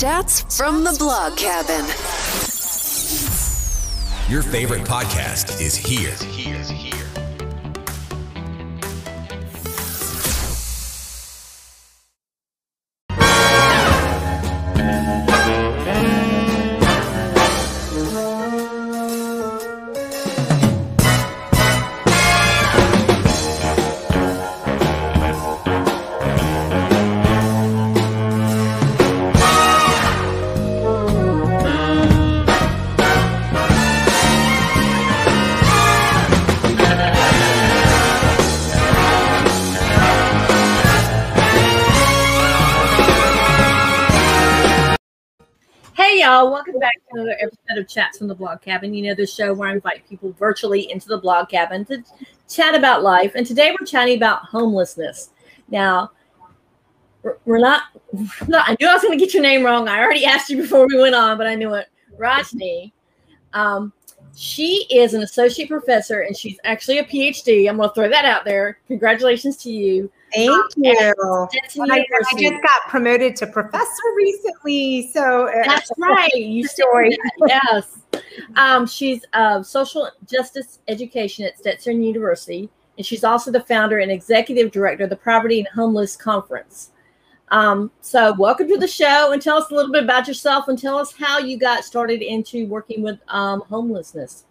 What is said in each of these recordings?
Chats from the blog cabin. Your favorite podcast is here. Chats from the Blog Cabin. You know, the show where I invite people virtually into the blog cabin to chat about life. And today we're chatting about homelessness. Now, we're we're not, not I knew I was going to get your name wrong. I already asked you before we went on, but I knew it. Rajni. Um, she is an associate professor and she's actually a PhD. I'm going to throw that out there. Congratulations to you. Thank you. I, I just got promoted to professor recently, so uh, That's right. You Story. Yes. Um, she's of social justice education at Stetson University, and she's also the founder and executive director of the Poverty and Homeless Conference. Um, so, welcome to the show, and tell us a little bit about yourself, and tell us how you got started into working with um, homelessness.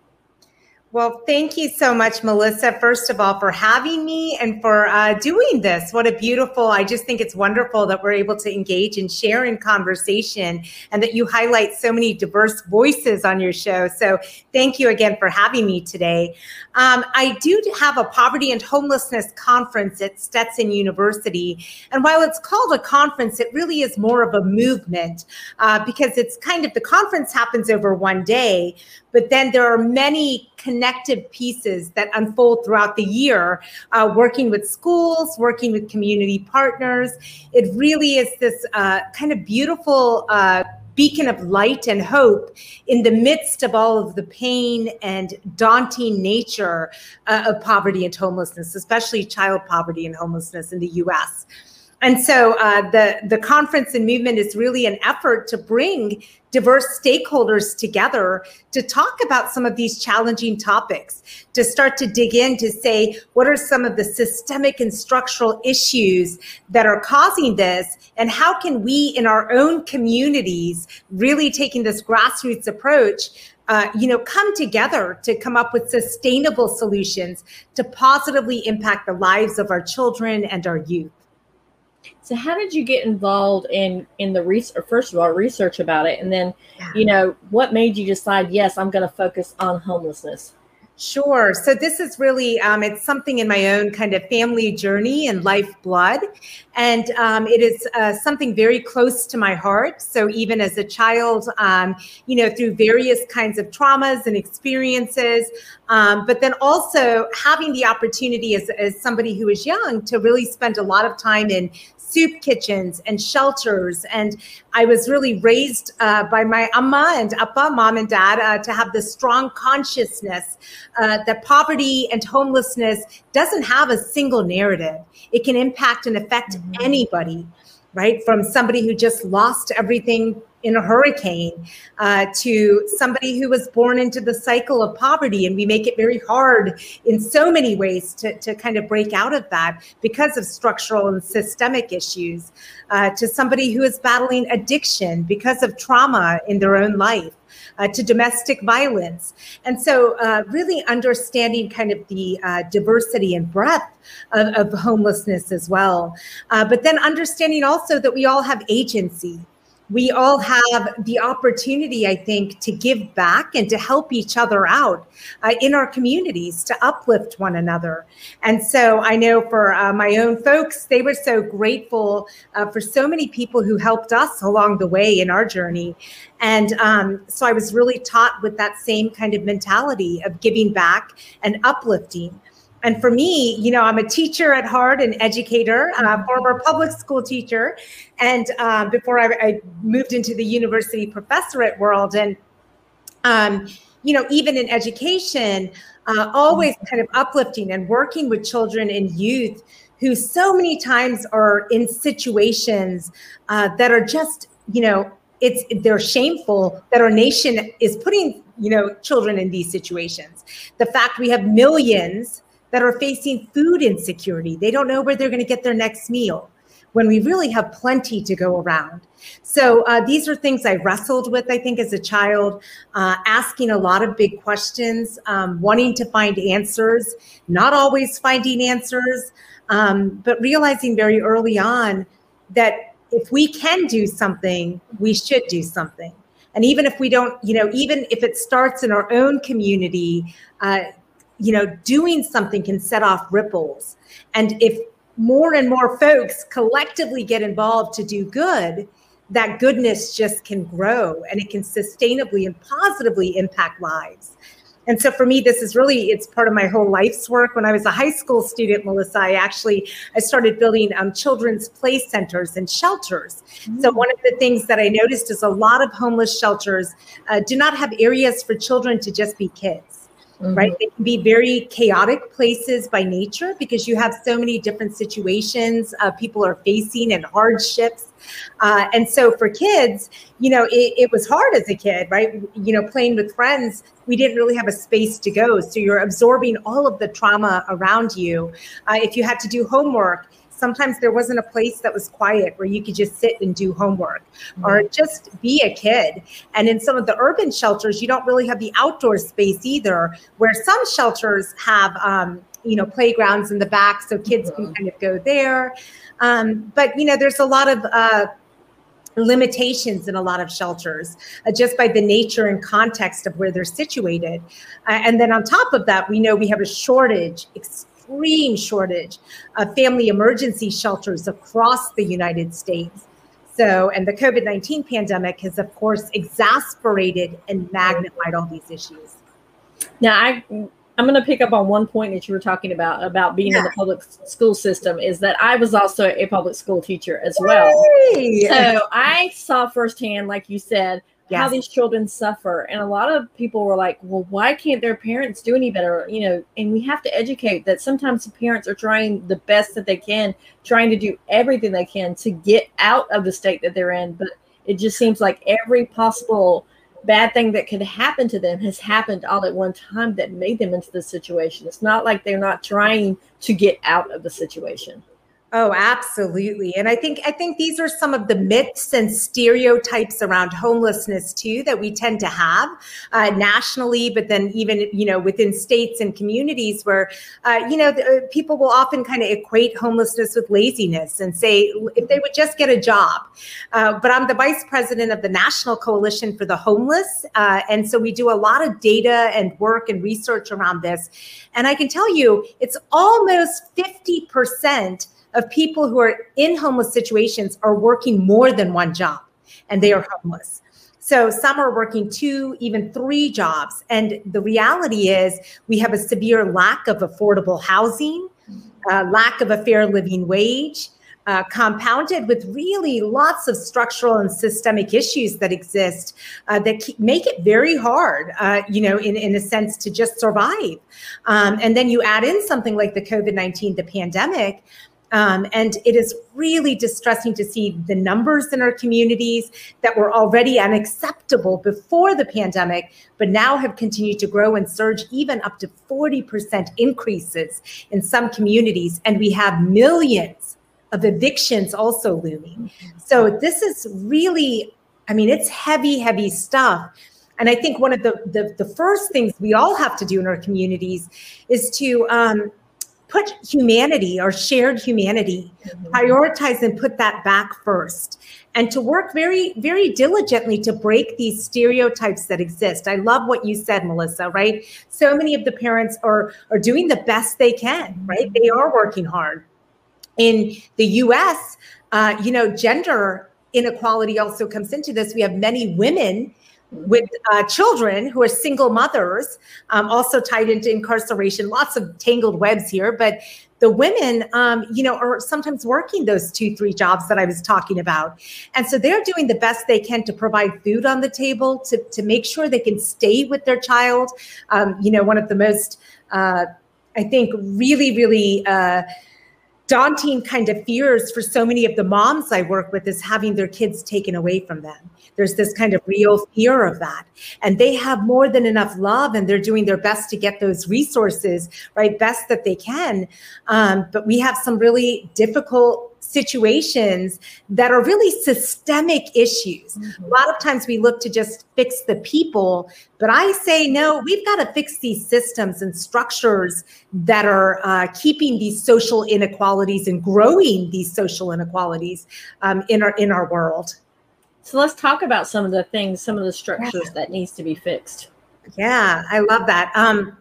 Well, thank you so much, Melissa, first of all, for having me and for uh, doing this. What a beautiful, I just think it's wonderful that we're able to engage and share in conversation and that you highlight so many diverse voices on your show. So thank you again for having me today. Um, I do have a poverty and homelessness conference at Stetson University. And while it's called a conference, it really is more of a movement uh, because it's kind of the conference happens over one day, but then there are many connected pieces that unfold throughout the year, uh, working with schools, working with community partners. It really is this uh, kind of beautiful. Uh, beacon of light and hope in the midst of all of the pain and daunting nature uh, of poverty and homelessness, especially child poverty and homelessness in the US. And so uh, the, the conference and movement is really an effort to bring diverse stakeholders together to talk about some of these challenging topics, to start to dig in to say, what are some of the systemic and structural issues that are causing this? And how can we in our own communities, really taking this grassroots approach, uh, you know, come together to come up with sustainable solutions to positively impact the lives of our children and our youth. So, how did you get involved in in the research? First of all, research about it, and then, Yeah. you know, what made you decide? Yes, I'm going to focus on homelessness. Sure. So this is really um, it's something in my own kind of family journey and life blood, and um, it is uh, something very close to my heart. So even as a child, um, you know, through various kinds of traumas and experiences, um, but then also having the opportunity as, as somebody who is young to really spend a lot of time in soup kitchens and shelters. And I was really raised uh, by my amma and appa, mom and dad, uh, to have this strong consciousness uh, that poverty and homelessness doesn't have a single narrative. It can impact and affect anybody, right? From somebody who just lost everything in a hurricane uh, to somebody who was born into the cycle of poverty. And we make it very hard in so many ways to, to kind of break out of that because of structural and systemic issues, uh, to somebody who is battling addiction because of trauma in their own life. Uh, to domestic violence. And so, uh, really understanding kind of the uh, diversity and breadth of, of homelessness as well. Uh, but then understanding also that we all have agency we all have the opportunity, I think, to give back and to help each other out uh, in our communities, to uplift one another. And so I know for uh, my own folks, they were so grateful uh, for so many people who helped us along the way in our journey. And um, so I was really taught with that same kind of mentality of giving back and uplifting. And for me, you know, I'm a teacher at heart, an educator, uh, former public school teacher, and um, before I, I, moved into the university professorate world, and um, you know, even in education, uh, always kind of uplifting and working with children and youth who so many times are in situations uh, that are just, you know, it's they're shameful that our nation is putting you know children in these situations. The fact we have millions that are facing food insecurity, they don't know where they're going to get their next meal when we really have plenty to go around. So uh, these are things I wrestled with, I think, as a child, uh, asking a lot of big questions, um, wanting to find answers, not always finding answers, um, but realizing very early on that if we can do something, we should do something. And even if we don't, you know, even if it starts in our own community, uh, you know, doing something can set off ripples. And if more and more folks collectively get involved to do good, that goodness just can grow and it can sustainably and positively impact lives. And so for me, this is really, it's part of my whole life's work. When I was a high school student, Melissa, I actually, I started building um, children's play centers and shelters. Mm-hmm. So mm. one of the things that I noticed is a lot of homeless shelters uh, do not have areas for children to just be kids. Mm-hmm. right? They can be very chaotic places by nature because you have so many different situations uh, people are facing and hardships. Uh, and so for kids, you know, it, it, was hard as a kid, right? You know, playing with friends, we didn't really have a space to go. So you're absorbing all of the trauma around you. Uh, if you had to do homework, sometimes there wasn't a place that was quiet where you could just sit and do homework mm-hmm. or just be a kid. And in some of the urban shelters, you don't really have the outdoor space either, where some shelters have, um, you know, playgrounds in the back so kids mm-hmm. can kind of go there. Um, but, you know, there's a lot of, uh, limitations in a lot of shelters uh, just by the nature and context of where they're situated. Uh, and then on top of that, we know we have a shortage, extreme shortage of family emergency shelters across the United States. So, and the COVID 19 pandemic has, of course, exasperated and magnified all these issues. Now, I, I'm going to pick up on one point that you were talking about about being yeah. in the public school system is that I was also a public school teacher as well. Yay! So I saw firsthand, like you said, yes. how these children suffer. And a lot of people were like, well, why can't their parents do any better? You know, and we have to educate that sometimes the parents are trying the best that they can, trying to do everything they can to get out of the state that they're in. But it just seems like every possible bad thing that could happen to them has happened all at one time that made them into this situation. It's not like they're not trying to get out of the situation. Oh, absolutely. And I think I think these are some of the myths and stereotypes around homelessness too that we tend to have uh, nationally, but then even you know within states and communities where uh, you know the, uh, people will often kind of equate homelessness with laziness and say if they would just get a job. Uh, but I'm the vice president of the National Coalition for the Homeless, uh, and so we do a lot of data and work and research around this. And I can tell you, it's almost fifty percent of people who are in homeless situations are working more than one job and they are homeless. So some are working two, even three jobs. And the reality is we have a severe lack of affordable housing, uh, lack of a fair living wage, uh, compounded with really lots of structural and systemic issues that exist uh, that make it very hard, uh, you know, in, in a sense to just survive. Um, and then you add in something like the COVID 19, the pandemic, um, and it is really distressing to see the numbers in our communities that were already unacceptable before the pandemic, but now have continued to grow and surge even up to 40% increases in some communities. And we have millions of evictions also looming. So this is really, I mean, it's heavy, heavy stuff. And I think one of the, the, the first things we all have to do in our communities is to um, put humanity or shared humanity, mm-hmm. prioritize and put that back first. And to work very, very diligently to break these stereotypes that exist. I love what you said, Melissa, right? So many of the parents are, are doing the best they can, right? They are working hard. In the US, uh, you know, gender inequality also comes into this. We have many women with uh, children who are single mothers, um, also tied into incarceration. Lots of tangled webs here, but the women, um, you know, are sometimes working those two, three jobs that I was talking about, and so they're doing the best they can to provide food on the table to to make sure they can stay with their child. Um, you know, one of the most, uh, I think, really, really. Uh, daunting kind of fears for so many of the moms I work with is having their kids taken away from them. There's this kind of real fear of that. And they have more than enough love and they're doing their best to get those resources, right, best that they can. Um, but we have some really difficult situations that are really systemic issues. Mm-hmm. A lot of times we look to just fix the people, but I say, no, we've got to fix these systems and structures that are uh, keeping these social inequalities and growing these social inequalities um, in our in our world. So let's talk about some of the things, some of the structures yeah. that needs to be fixed. Yeah, I love that. Um,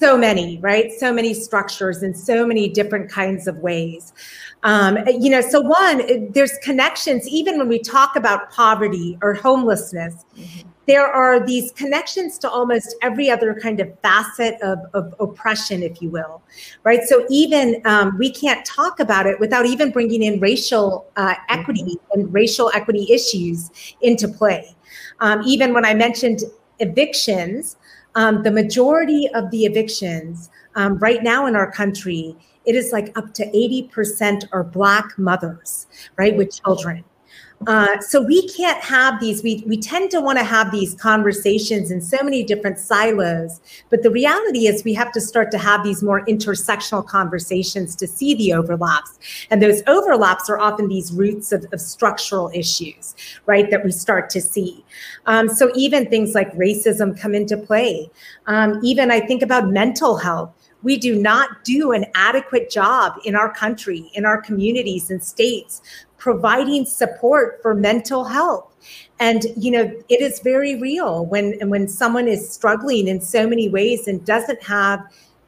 so many, right? So many structures in so many different kinds of ways. Um, you know, so one, there's connections, even when we talk about poverty or homelessness, mm-hmm. there are these connections to almost every other kind of facet of, of oppression, if you will, right? So even um, we can't talk about it without even bringing in racial uh, equity mm-hmm. and racial equity issues into play. Um, even when I mentioned evictions, um, the majority of the evictions um, right now in our country, it is like up to 80% are Black mothers, right, with children. Uh, so we can't have these, we, we tend to want to have these conversations in so many different silos. But the reality is we have to start to have these more intersectional conversations to see the overlaps. And those overlaps are often these roots of, of structural issues, right, that we start to see. Um, so even things like racism come into play. Um, even I think about mental health we do not do an adequate job in our country, in our communities and states providing support for mental health. And you know it is very real when when someone is struggling in so many ways and doesn't have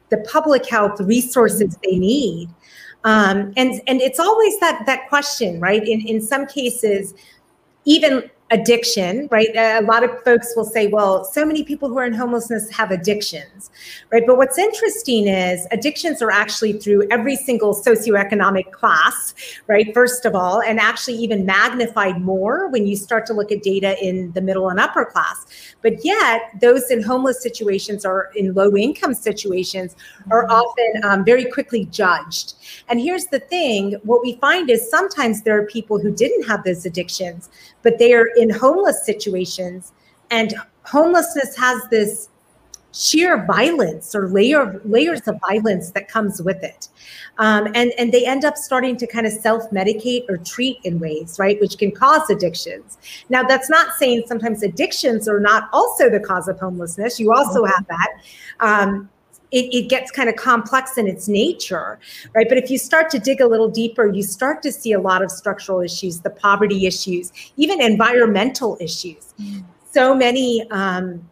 the public health resources they need. Um, and and it's always that that question right? In in some cases even addiction, right? A lot of folks will say, well, so many people who are in homelessness have addictions, right? But what's interesting is addictions are actually through every single socioeconomic class, right? First of all, and actually even magnified more when you start to look at data in the middle and upper class. But yet, those in homeless situations or in low income situations are often um, very quickly judged. And here's the thing what we find is sometimes there are people who didn't have those addictions, but they are in homeless situations. And homelessness has this sheer violence or layer layers of violence that comes with it. Um, and and they end up starting to kind of self-medicate or treat in ways right which can cause addictions. Now that's not saying sometimes addictions are not also the cause of homelessness. You also have that. Um, it, it gets kind of complex in its nature, right? But if you start to dig a little deeper, you start to see a lot of structural issues, the poverty issues, even environmental issues. Mm. So many um,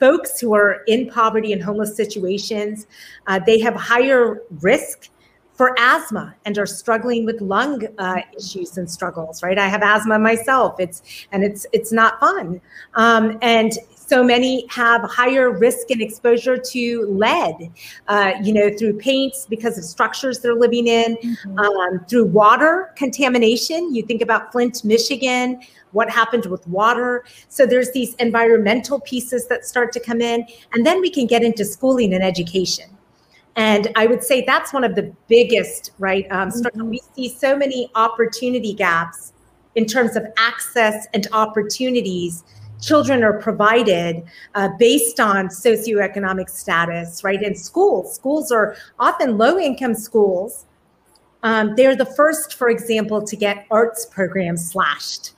folks who are in poverty and homeless situations, uh, they have higher risk for asthma and are struggling with lung uh, issues and struggles right i have asthma myself it's and it's it's not fun um, and so many have higher risk and exposure to lead, uh, you know, through paints because of structures they're living in, mm-hmm. um, through water contamination. You think about Flint, Michigan, what happened with water. So there's these environmental pieces that start to come in. And then we can get into schooling and education. And I would say that's one of the biggest, right? Um, mm-hmm. We see so many opportunity gaps in terms of access and opportunities children are provided uh, based on socioeconomic status, right? In schools, schools are often low income schools. Um, they're the first, for example, to get arts programs slashed.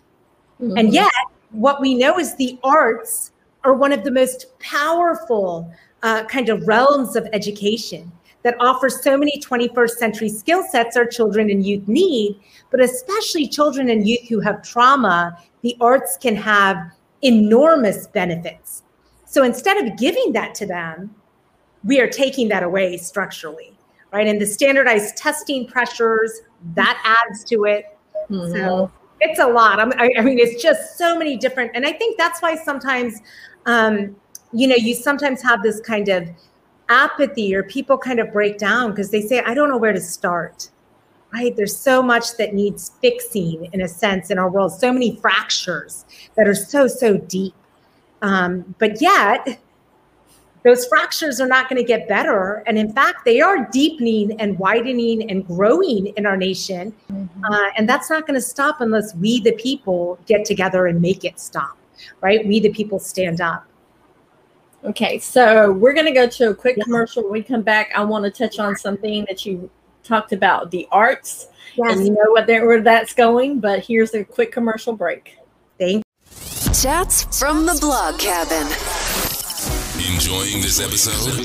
Mm-hmm. And yet, what we know is the arts are one of the most powerful uh, kind of realms of education that offer so many 21st century skill sets our children and youth need, but especially children and youth who have trauma, the arts can have enormous benefits. So instead of giving that to them, we are taking that away structurally, right? And the standardized testing pressures that adds to it. Mm-hmm. So it's a lot. I, I mean, it's just so many different, and I think that's why sometimes, um, you know, you sometimes have this kind of apathy or people kind of break down because they say, I don't know where to start right? There's so much that needs fixing in a sense in our world, so many fractures that are so, so deep. Um, but yet, those fractures are not going to get better. And in fact, they are deepening and widening and growing in our nation. Mm-hmm. Uh, and that's not going to stop unless we, the people, get together and make it stop, right? We, the people, stand up. Okay, so we're going to go to a quick yeah. commercial. When we come back, I want to touch on something that you talked about the arts. Yes. And you know what where that's going, but here's a quick commercial break. Thank Chats from the blog cabin. Enjoying this episode?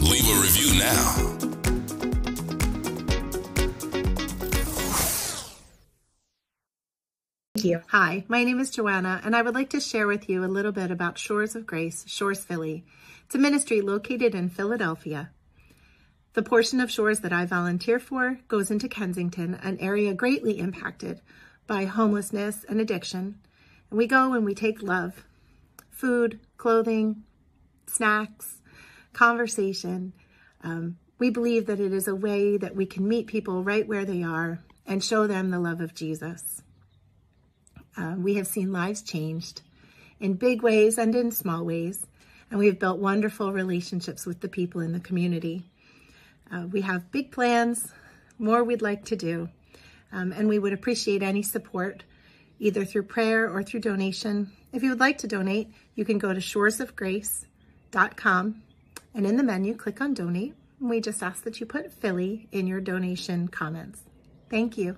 Leave a review now. Thank you. Hi, my name is Joanna, and I would like to share with you a little bit about Shores of Grace, Shores Philly. It's a ministry located in Philadelphia. The portion of Shores that I volunteer for goes into Kensington, an area greatly impacted by homelessness and addiction. And we go and we take love, food, clothing, snacks, conversation. Um, we believe that it is a way that we can meet people right where they are and show them the love of Jesus. Uh, we have seen lives changed in big ways and in small ways, and we have built wonderful relationships with the people in the community. Uh, we have big plans, more we'd like to do, um, and we would appreciate any support, either through prayer or through donation. If you would like to donate, you can go to Shores of Grace And in the menu, click on donate. We just ask that you put Philly in your donation comments. Thank you.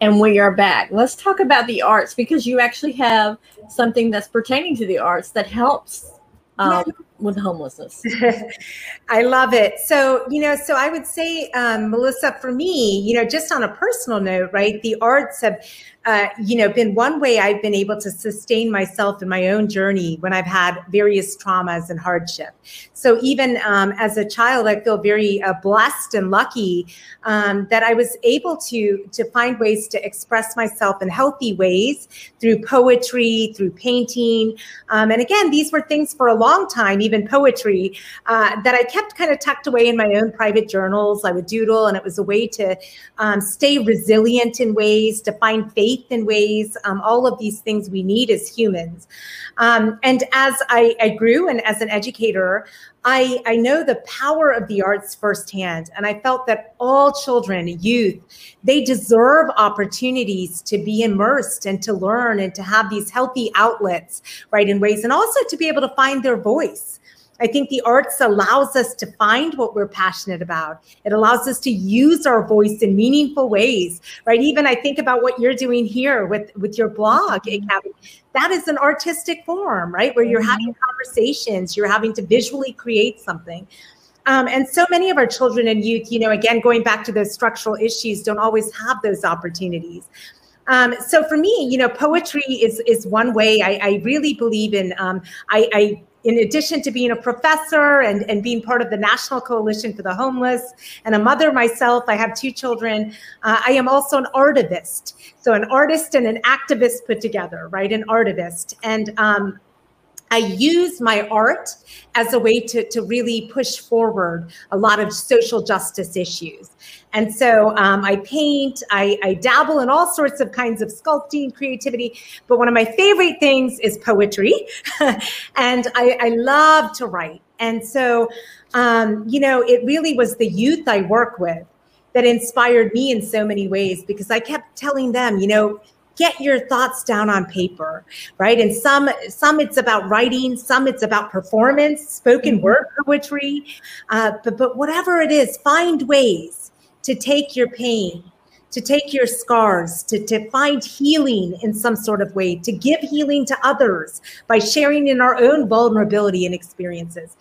And we are back. Let's talk about the arts because you actually have something that's pertaining to the arts that helps um, with homelessness. I love it. So, you know, so I would say, um, Melissa, for me, you know, just on a personal note, right, the arts have uh, you know, been one way I've been able to sustain myself in my own journey when I've had various traumas and hardship. So even um, as a child, I feel very uh, blessed and lucky um, that I was able to to find ways to express myself in healthy ways through poetry, through painting, um, and again, these were things for a long time, even poetry, uh, that I kept kind of tucked away in my own private journals. I would doodle, and it was a way to um, stay resilient in ways, to find faith faith in ways, um, all of these things we need as humans. Um, and as I, I, grew and as an educator, I, I know the power of the arts firsthand. And I felt that all children, youth, they deserve opportunities to be immersed and to learn and to have these healthy outlets, right, in ways, and also to be able to find their voice. I think the arts allows us to find what we're passionate about. It allows us to use our voice in meaningful ways, right? Even I think about what you're doing here with, with your blog, mm-hmm. that is an artistic form, right? Where you're mm-hmm. having conversations, you're having to visually create something. Um, and so many of our children and youth, you know, again, going back to those structural issues, don't always have those opportunities. Um, so for me, you know, poetry is is one way. I, I really believe in. Um, I, I in addition to being a professor and, and being part of the National Coalition for the Homeless and a mother myself, I have two children. Uh, I am also an artivist. So, an artist and an activist put together, right? An artivist. And um, I use my art as a way to, to really push forward a lot of social justice issues. And so um, I paint, I, I, dabble in all sorts of kinds of sculpting, creativity. But one of my favorite things is poetry. and I, I, love to write. And so, um, you know, it really was the youth I work with that inspired me in so many ways because I kept telling them, you know, get your thoughts down on paper right and some some it's about writing some it's about performance spoken mm-hmm. word poetry uh, but but whatever it is find ways to take your pain to take your scars to, to find healing in some sort of way to give healing to others by sharing in our own vulnerability and experiences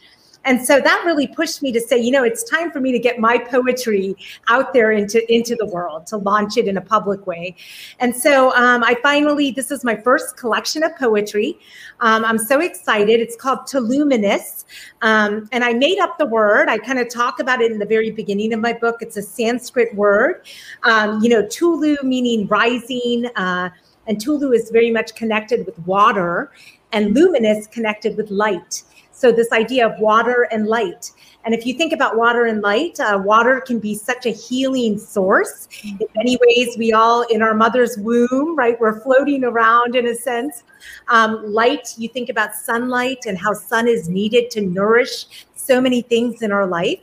and so that really pushed me to say, you know, it's time for me to get my poetry out there into, into the world, to launch it in a public way. And so um, I finally, this is my first collection of poetry. Um, I'm so excited. It's called Tuluminous. Um, and I made up the word. I kind of talk about it in the very beginning of my book. It's a Sanskrit word, um, you know, Tulu meaning rising. Uh, and Tulu is very much connected with water, and luminous connected with light. So, this idea of water and light. And if you think about water and light, uh, water can be such a healing source. In many ways, we all, in our mother's womb, right, we're floating around in a sense. Um, light, you think about sunlight and how sun is needed to nourish so many things in our life.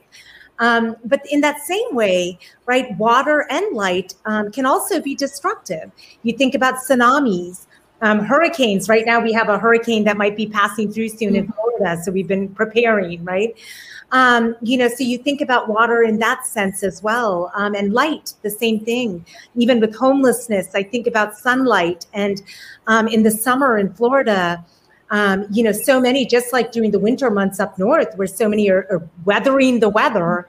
Um, but in that same way, right, water and light um, can also be destructive. You think about tsunamis, um, hurricanes. Right now, we have a hurricane that might be passing through soon in Florida, so we've been preparing, right? Um, you know, so you think about water in that sense as well, um, and light, the same thing. Even with homelessness, I think about sunlight, and um, in the summer in Florida, um, you know, so many, just like during the winter months up north, where so many are, are weathering the weather,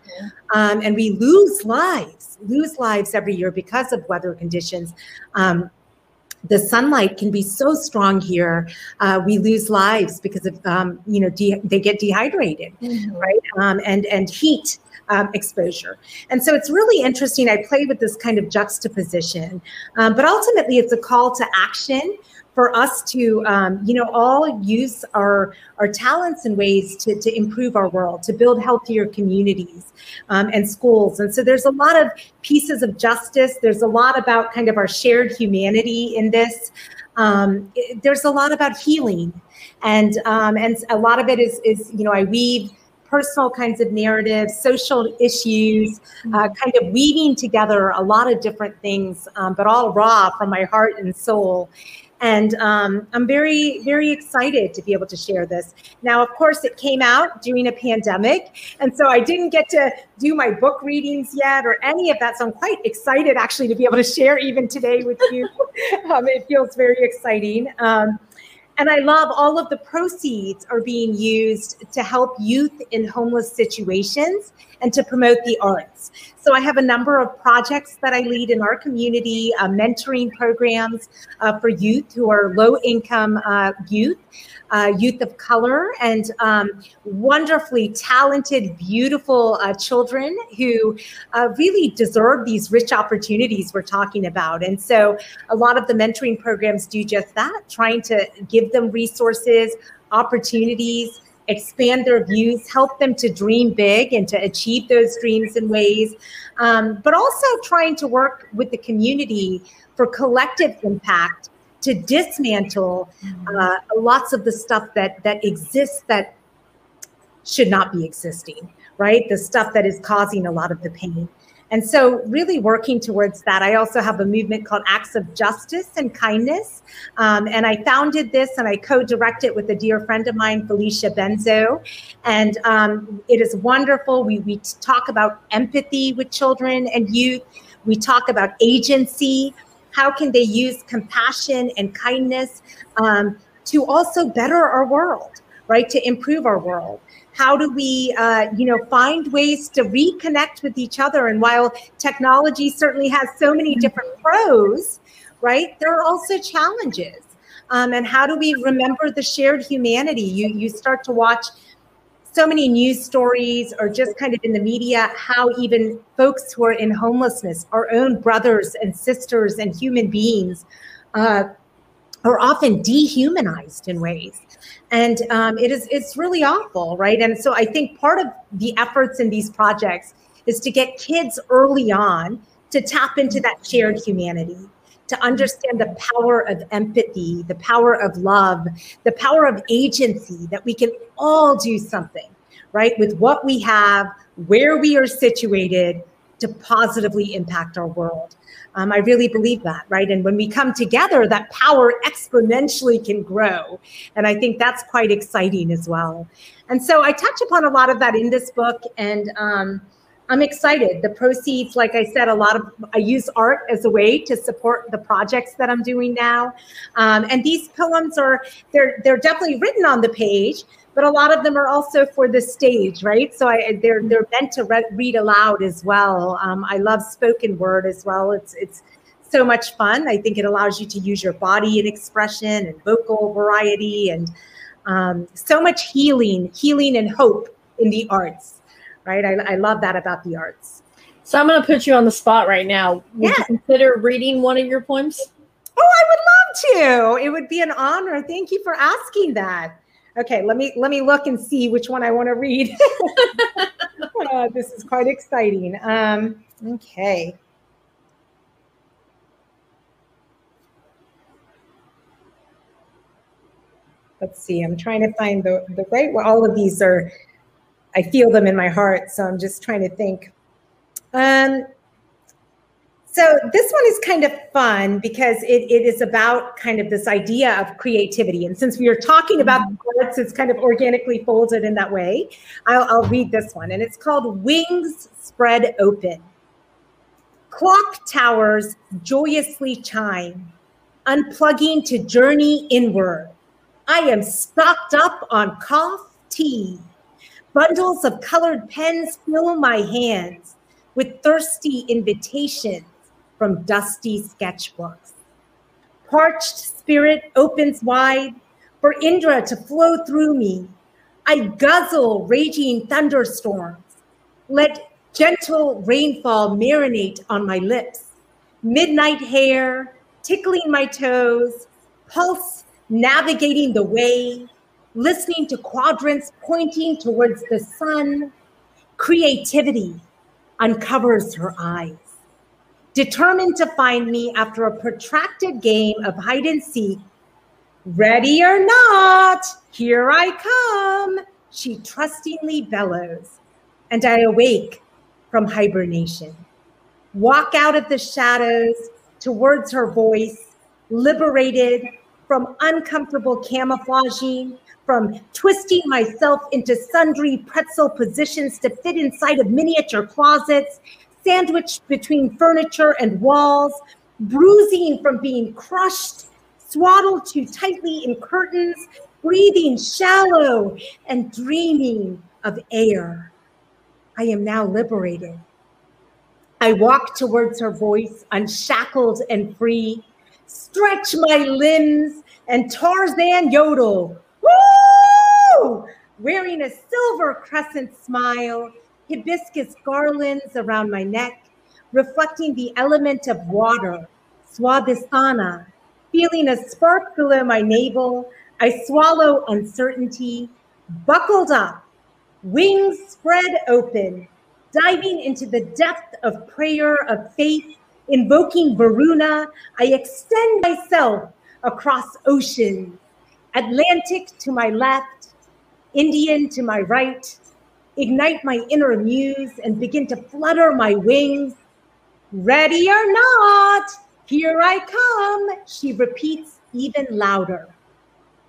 um, and we lose lives, lose lives every year because of weather conditions. The sunlight can be so strong here, uh, we lose lives because of, um, you know, de- they get dehydrated, mm-hmm. right? Um, and and heat. Um, exposure. And so it's really interesting. I play with this kind of juxtaposition, um, but ultimately it's a call to action for us to um, you know all use our our talents and ways to, to improve our world to build healthier communities um, and schools. And so there's a lot of pieces of justice. There's a lot about kind of our shared humanity in this. Um, it, there's a lot about healing. And um, and a lot of it is is you know i weave personal kinds of narratives, social issues, uh, kind of weaving together a lot of different things, um, but all raw from my heart and soul. And um, I'm very, very excited to be able to share this. Now, of course, it came out during a pandemic. And so I didn't get to do my book readings yet or any of that. So I'm quite excited actually to be able to share even today with you. um, it feels very exciting. Um, and I love all of the proceeds are being used to help youth in homeless situations and to promote the arts. So I have a number of projects that I lead in our community, uh, mentoring programs uh, for youth who are low income uh, youth uh, youth of color and um, wonderfully talented, beautiful uh, children who uh, really deserve these rich opportunities we're talking about. And so a lot of the mentoring programs do just that, trying to give them resources, opportunities expand their views, help them to dream big and to achieve those dreams in ways, um, but also trying to work with the community for collective impact to dismantle mm-hmm. uh, lots of the stuff that that exists that should not be existing right the stuff that is causing a lot of the pain and so really working towards that i also have a movement called acts of justice and kindness. Um, and i founded this and i co-direct it with a dear friend of mine felicia benzo. And um, it is wonderful. We, we talk about empathy with children and youth. We talk about agency. How can they use compassion and kindness um, to also better our world, right? To improve our world. How do we, uh, you know, find ways to reconnect with each other? And while technology certainly has so many different pros, right, there are also challenges. Um, and how do we remember the shared humanity? You you start to watch so many news stories or just kind of in the media how even folks who are in homelessness, our own brothers and sisters and human beings, uh, are often dehumanized in ways. And um, it is it's really awful, right? And so I think part of the efforts in these projects is to get kids early on to tap into that shared humanity to understand the power of empathy, the power of love, the power of agency, that we can all do something, right, with what we have, where we are situated to positively impact our world. Um, I really believe that, right? And when we come together, that power exponentially can grow. And I think that's quite exciting as well. And so I touch upon a lot of that in this book. And um, I'm excited. The proceeds, like I said, a lot of I use art as a way to support the projects that I'm doing now. Um, and these poems are they're they're definitely written on the page, but a lot of them are also for the stage, right? So I, they're they're meant to re- read aloud as well. Um, I love spoken word as well. It's it's so much fun. I think it allows you to use your body and expression and vocal variety and um, so much healing, healing and hope in the arts right? I, I love that about the arts. So I'm going to put you on the spot right now. Would yeah. you consider reading one of your poems? Oh, I would love to. It would be an honor. Thank you for asking that. Okay, let me let me look and see which one I want to read. uh, this is quite exciting. Um, okay. Let's see. I'm trying to find the the right. Well, all of these are. I feel them in my heart, so I'm just trying to think. Um, so this one is kind of fun because it, it is about kind of this idea of creativity. And since we are talking about mm-hmm. arts, it's kind of organically folded in that way. I'll, I'll read this one. And it's called Wings Spread Open. Clock towers joyously chime, unplugging to journey inward. I am stocked up on cough tea. Bundles of colored pens fill my hands with thirsty invitations from dusty sketchbooks. Parched spirit opens wide for Indra to flow through me. I guzzle raging thunderstorms. Let gentle rainfall marinate on my lips. Midnight hair tickling my toes, pulse navigating the way, listening to quadrants pointing towards the sun. Creativity uncovers her eyes determined to find me after a protracted game of hide and seek. Ready or not, here I come, she trustingly bellows, and I awake from hibernation. Walk out of the shadows towards her voice, liberated from uncomfortable camouflaging, from twisting myself into sundry pretzel positions to fit inside of miniature closets, sandwiched between furniture and walls, bruising from being crushed, swaddled too tightly in curtains, breathing shallow and dreaming of air. I am now liberated. I walk towards her voice, unshackled and free, stretch my limbs and Tarzan yodel. Woo! Wearing a silver crescent smile, hibiscus garlands around my neck, reflecting the element of water, Swadhisthana. Feeling a spark below my navel, I swallow uncertainty, buckled up, wings spread open, diving into the depth of prayer of faith, invoking Varuna, I extend myself across oceans, Atlantic to my left, Indian to my right, ignite my inner muse, and begin to flutter my wings. Ready or not, here I come, she repeats even louder.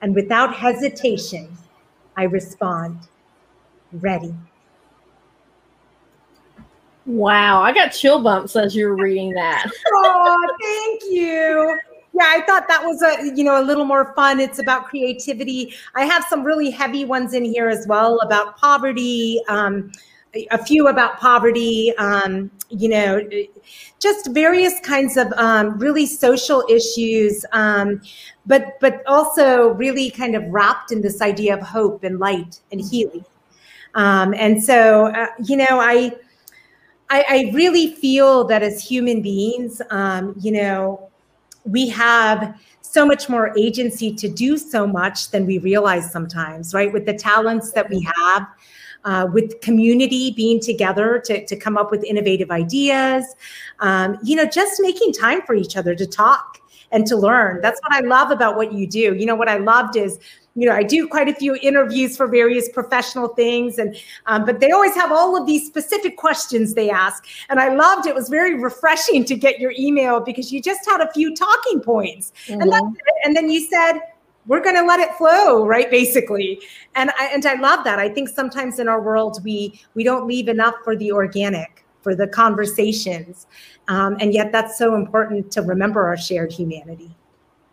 And without hesitation, I respond, ready. Wow, I got chill bumps as you were reading that. oh, thank you yeah i thought that was a you know a little more fun. It's about creativity. I have some really heavy ones in here as well about poverty um, a few about poverty um, you know just various kinds of um, really social issues um, but but also really kind of wrapped in this idea of hope and light and healing. Um, and so uh, you know I, I I really feel that as human beings, um, you know, we have so much more agency to do so much than we realize sometimes, right? With the talents that we have, uh, with community being together to, to come up with innovative ideas, um, you know, just making time for each other to talk and to learn. That's what I love about what you do. You know, what I loved is you know, I do quite a few interviews for various professional things, and um, but they always have all of these specific questions they ask, and I loved it. it was very refreshing to get your email because you just had a few talking points, mm-hmm. and that's it. And then you said we're going to let it flow, right? Basically, and I, and I love that. I think sometimes in our world we we don't leave enough for the organic, for the conversations, um, and yet that's so important to remember our shared humanity.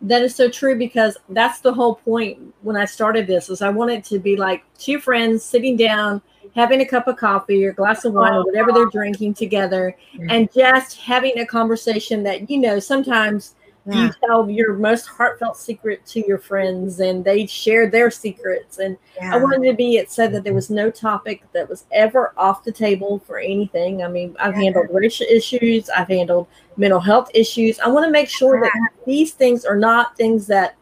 That is so true because that's the whole point when I started this is I wanted to be like two friends sitting down, having a cup of coffee or glass of wine or whatever they're drinking together and just having a conversation that you know sometimes yeah. you tell your most heartfelt secret to your friends and they share their secrets and yeah. i wanted to be it said that there was no topic that was ever off the table for anything i mean i've yeah. handled racial issues i've handled mental health issues i want to make sure that these things are not things that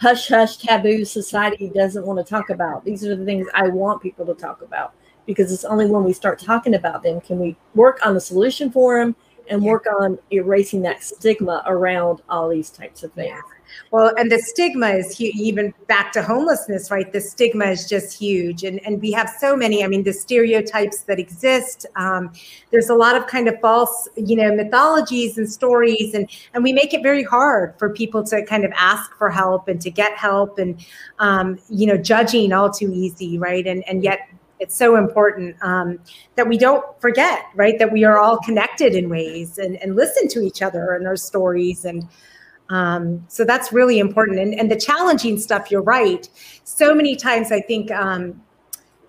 hush hush taboo society doesn't want to talk about. These are the things I want people to talk about because it's only when we start talking about them can we work on the solution for them and work on erasing that stigma around all these types of things. Yeah. Well, and the stigma is huge, even back to homelessness, right? The stigma is just huge. And, and we have so many, I mean, the stereotypes that exist. Um, there's a lot of kind of false, you know, mythologies and stories. And, and we make it very hard for people to kind of ask for help and to get help and, um, you know, judging all too easy, right? And, and yet it's so important um, that we don't forget, right, that we are all connected in ways and, and listen to each other and our stories. And um, so that's really important. And, and the challenging stuff, you're right. So many times I think um,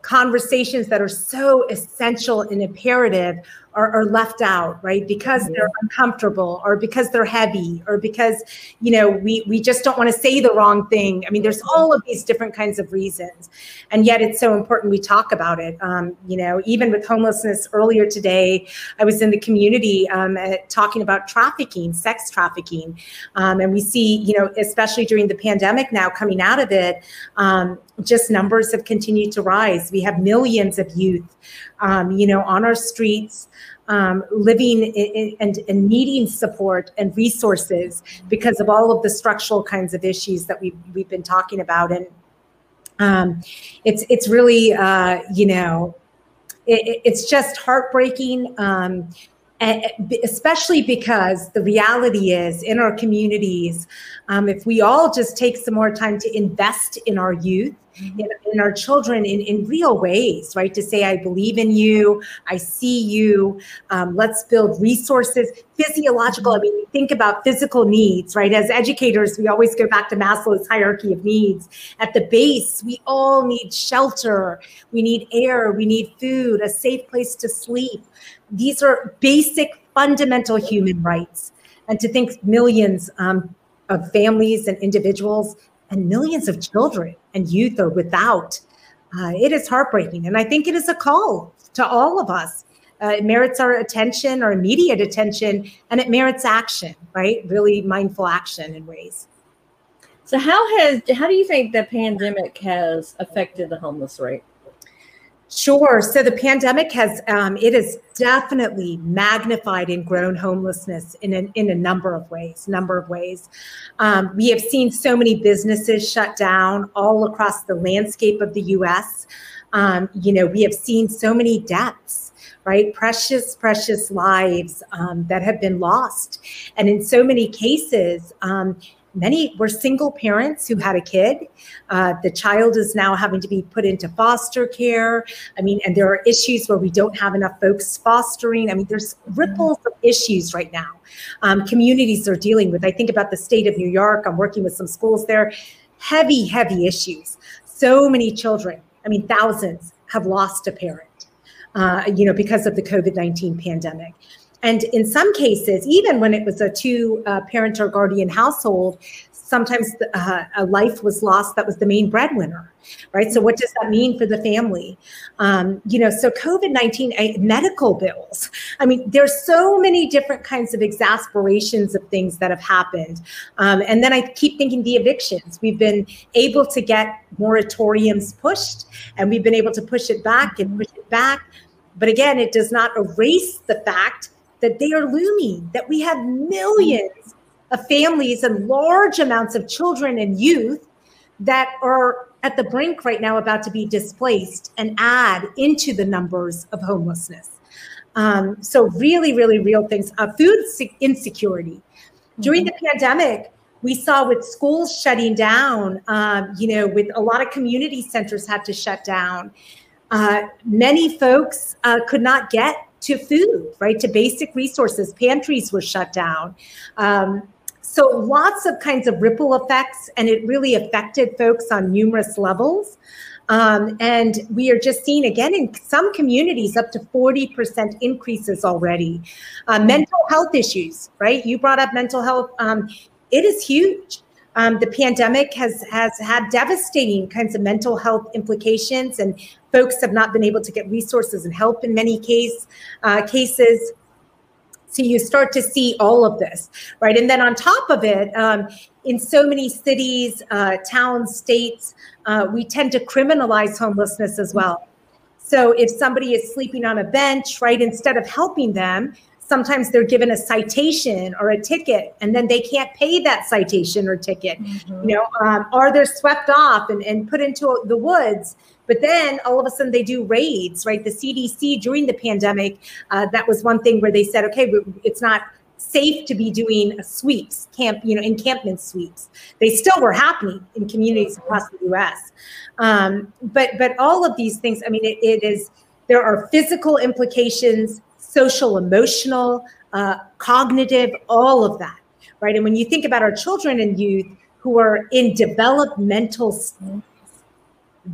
conversations that are so essential and imperative are, are left out, right? Because they're uncomfortable or because they're heavy or because, you know, we, we just don't want to say the wrong thing. I mean, there's all of these different kinds of reasons. And yet it's so important we talk about it. Um, you know, even with homelessness earlier today, I was in the community um, talking about trafficking, sex trafficking. Um, and we see, you know, especially during the pandemic now coming out of it, um, just numbers have continued to rise. We have millions of youth, um, you know, on our streets, um, living in, and, and needing support and resources because of all of the structural kinds of issues that we've, we've been talking about. And um, it's, it's really, uh, you know, it, it's just heartbreaking. Um, especially because the reality is in our communities, um, if we all just take some more time to invest in our youth, in, in, our children in, in real ways, right? To say, I believe in you, I see you, um, let's build resources, physiological. I mean, think about physical needs, right? As educators, we always go back to Maslow's hierarchy of needs. At the base, we all need shelter, we need air, we need food, a safe place to sleep. These are basic, fundamental human rights. And to think millions um, of families and individuals and millions of children and youth are without. Uh, it is heartbreaking. And I think it is a call to all of us. Uh, it merits our attention, our immediate attention, and it merits action, right? Really mindful action in ways. So, how has how do you think the pandemic has affected the homeless rate? Sure. So the pandemic has um, it has definitely magnified and grown homelessness in a, in a number of ways. Number of ways. Um, we have seen so many businesses shut down all across the landscape of the U.S. Um, you know, we have seen so many deaths right? Precious, precious lives um, that have been lost. And in so many cases, um, many were single parents who had a kid. Uh, the child is now having to be put into foster care. I mean, and there are issues where we don't have enough folks fostering. I mean, there's ripples of issues right now. Um, communities are dealing with. I think about the state of New York. I'm working with some schools there. Heavy, heavy issues. So many children. I mean, thousands have lost a parent. Uh, you know, because of the COVID 19 pandemic. And in some cases, even when it was a two uh, parent or guardian household, sometimes uh, a life was lost that was the main breadwinner, right? So, what does that mean for the family? Um, you know, so COVID 19, medical bills. I mean, there's so many different kinds of exasperations of things that have happened. Um, and then I keep thinking the evictions. We've been able to get moratoriums pushed, and we've been able to push it back and push it back. But again, it does not erase the fact that they are looming, that we have millions of families and large amounts of children and youth that are at the brink right now about to be displaced and add into the numbers of homelessness. Um, so really, really real things. Uh, food insecurity. During the pandemic, we saw with schools shutting down, um, you know, with a lot of community centers had to shut down. Uh, many folks uh, could not get to food, right? To basic resources. Pantries were shut down. Um, so lots of kinds of ripple effects, and it really affected folks on numerous levels. Um, and we are just seeing again in some communities up to 40% increases already. Uh, mental health issues, right? You brought up mental health. Um, it is huge. Um, the pandemic has has had devastating kinds of mental health implications, and folks have not been able to get resources and help in many case uh, cases. So you start to see all of this, right? And then on top of it, um, in so many cities, uh, towns, states, uh, we tend to criminalize homelessness as well. So if somebody is sleeping on a bench, right, instead of helping them, sometimes they're given a citation or a ticket and then they can't pay that citation or ticket mm-hmm. you know um, or they're swept off and, and put into the woods. But then all of a sudden they do raids right? The cdc during the pandemic uh, that was one thing where they said okay it's not safe to be doing sweeps camp you know encampment sweeps. They still were happening in communities across the us um, but but all of these things i mean it, it is there are physical implications social, emotional, uh, cognitive, all of that, right? And when you think about our children and youth who are in developmental stages,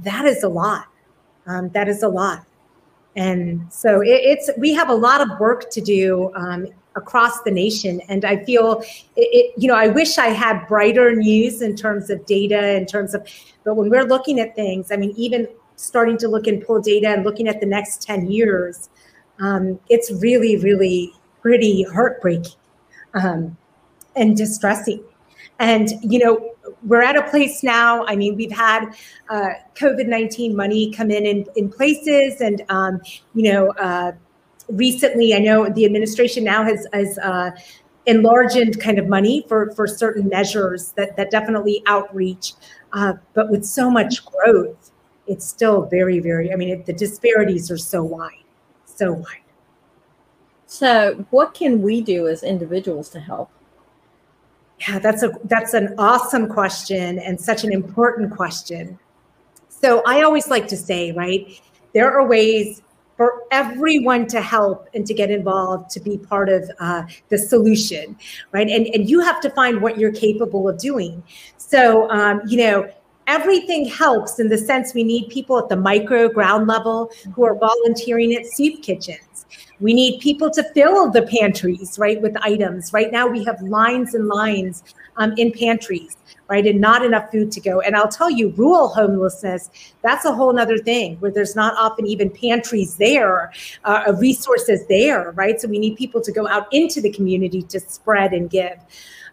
that is a lot. Um, that is a lot. And so it, it's we have a lot of work to do um, across the nation. And I feel it, it, you know, I wish I had brighter news in terms of data, in terms of, but when we're looking at things, I mean, even starting to look and pull data and looking at the next 10 years, um, it's really, really pretty heartbreaking um, and distressing. And, you know, we're at a place now. I mean, we've had uh, COVID 19 money come in, in in, places. And, um, you know, uh, recently, I know the administration now has, has uh, enlarged kind of money for, for certain measures that, that definitely outreach. Uh, but with so much growth, it's still very, very, I mean, it, the disparities are so wide so wide. So, what can we do as individuals to help? Yeah, that's a that's an awesome question and such an important question. So, I always like to say, right, there are ways for everyone to help and to get involved to be part of uh, the solution right and and you have to find what you're capable of doing so um, you know everything helps in the sense we need people at the micro ground level who are volunteering at soup kitchens. We need people to fill the pantries, right, with items. Right now, we have lines and lines um, in pantries, right, and not enough food to go. And I'll tell you, rural homelessness, that's a whole other thing where there's not often even pantries there, uh, resources there, right? So we need people to go out into the community to spread and give.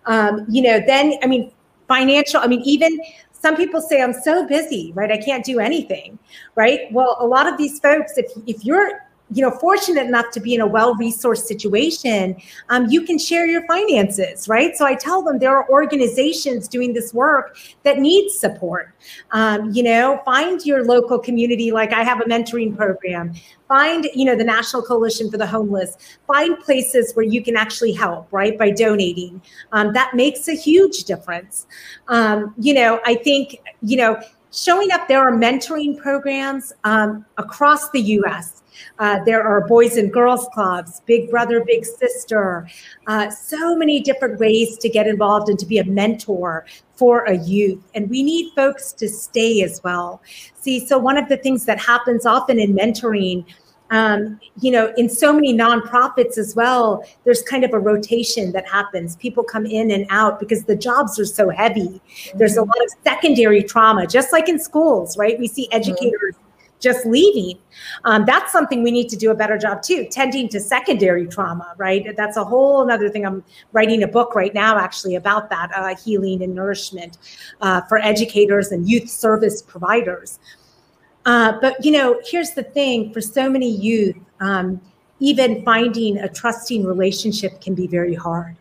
Um, you know, then, I mean, financial, I mean, even some people say i'm so busy right? I can't do anything right? Well a lot of these folks if if you're you know fortunate enough to be in a well-resourced situation um, you can share your finances right? So i tell them there are organizations doing this work that need support. Um, you know find your local community like i have a mentoring program. Find you know the national coalition for the homeless. Find places where you can actually help right by donating. Um, that makes a huge difference. Um, you know i think you know showing up there are mentoring programs um, across the us uh, there are boys and girls clubs, big brother, big sister, uh, so many different ways to get involved and to be a mentor for a youth. And we need folks to stay as well. See, so one of the things that happens often in mentoring um, you know, in so many nonprofits as well, there's kind of a rotation that happens. People come in and out because the jobs are so heavy. There's a lot of secondary trauma, just like in schools, right? We see educators just leaving. Um, that's something we need to do a better job too, tending to secondary trauma, right? That's a whole another thing. I'm writing a book right now actually about that uh, healing and nourishment uh, for educators and youth service providers. Uh, but you know, here's the thing: for so many youth, um, even finding a trusting relationship can be very hard.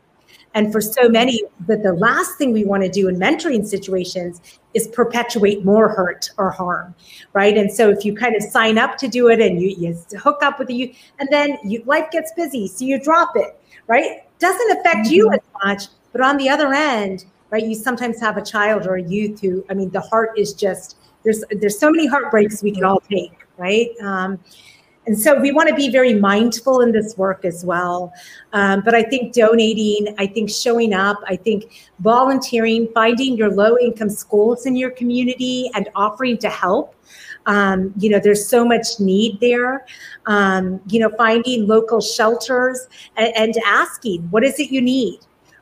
And for so many, that the last thing we want to do in mentoring situations is perpetuate more hurt or harm, right? And so if you kind of sign up to do it and you, you hook up with the youth, and then you, life gets busy, so you drop it, right? Doesn't affect mm-hmm. you as much, but on the other end, right? You sometimes have a child or a youth who, I mean, the heart is just there's there's so many heartbreaks we can all take, right? Um, and so we want to be very mindful in this work as well. Um, but I think donating, I think showing up, I think volunteering, finding your low income schools in your community and offering to help. Um, you know, there's so much need there. Um, you know, finding local shelters and, and asking, what is it you need?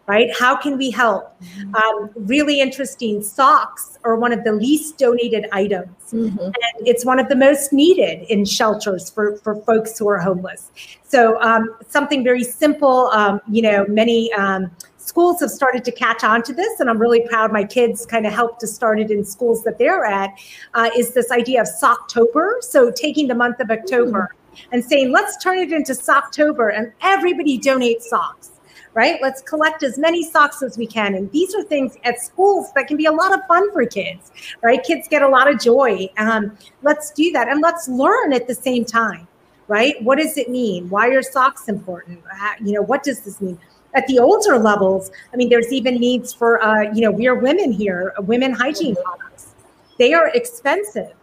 Right? How can we help? Mm-hmm. Um, really interesting. Socks are one of the least donated items, mm-hmm. and it's one of the most needed in shelters for, for folks who are homeless. So, um, something very simple, um, you know, many um, schools have started to catch on to this, and I'm really proud my kids kind of helped to start it in schools that they're at, uh, is this idea of Socktober. So, taking the month of October. Mm-hmm. And saying, let's turn it into Socktober and everybody donate socks right? Let's collect as many socks as we can. And these are things at schools that can be a lot of fun for kids, right? Kids get a lot of joy. Um, let's do that. And let's learn at the same time, right? What does it mean? Why are socks important? Uh, you know, what does this mean? At the older levels, I mean, there's even needs for, uh, you know, we are women here, women hygiene products. They are expensive.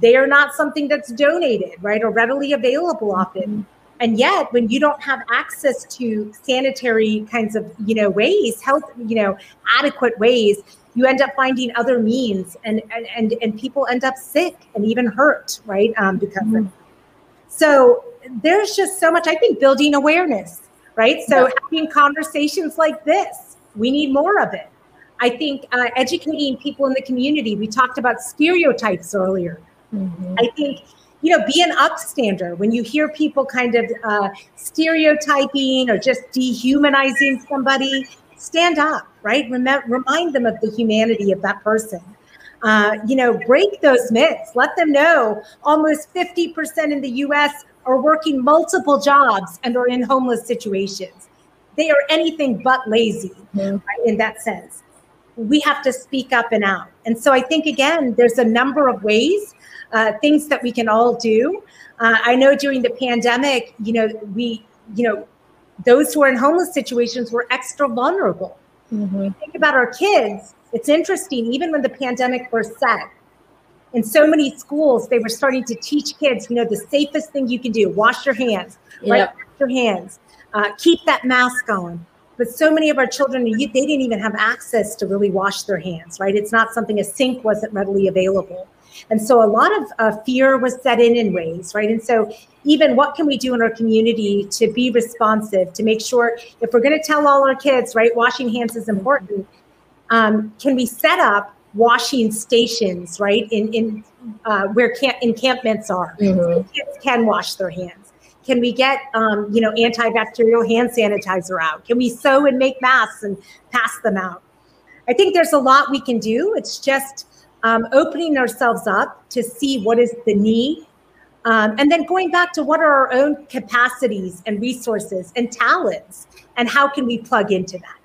They are not something that's donated, right, or readily available often. And yet when you don't have access to sanitary kinds of you know ways health you know adequate ways you end up finding other means and and and, and people end up sick and even hurt right um, because mm-hmm. of it so there's just so much i think building awareness right so yeah. having conversations like this we need more of it i think uh, educating people in the community we talked about stereotypes earlier mm-hmm. i think you know, be an upstander when you hear people kind of uh, stereotyping or just dehumanizing somebody. Stand up, right? Rem- remind them of the humanity of that person. Uh, you know, break those myths. Let them know almost 50% in the US are working multiple jobs and are in homeless situations. They are anything but lazy mm-hmm. right, in that sense. We have to speak up and out. And so I think, again, there's a number of ways uh, things that we can all do. Uh, I know during the pandemic, you know, we, you know, those who are in homeless situations were extra vulnerable. Mm-hmm. Think about our kids. It's interesting, even when the pandemic first set, in so many schools, they were starting to teach kids, you know, the safest thing you can do wash your hands, yep. right? Wash your hands, uh, keep that mask on. But so many of our children, they didn't even have access to really wash their hands, right? It's not something a sink wasn't readily available. And so a lot of uh, fear was set in in ways, right? And so even what can we do in our community to be responsive, to make sure if we're going to tell all our kids, right, washing hands is important, um, can we set up washing stations, right, in in uh, where camp encampments are, mm-hmm. so kids can wash their hands. Can we get, um, you know, antibacterial hand sanitizer out? Can we sew and make masks and pass them out? I think there's a lot we can do. It's just um, opening ourselves up to see what is the need. Um, and then going back to what are our own capacities and resources and talents, and how can we plug into that,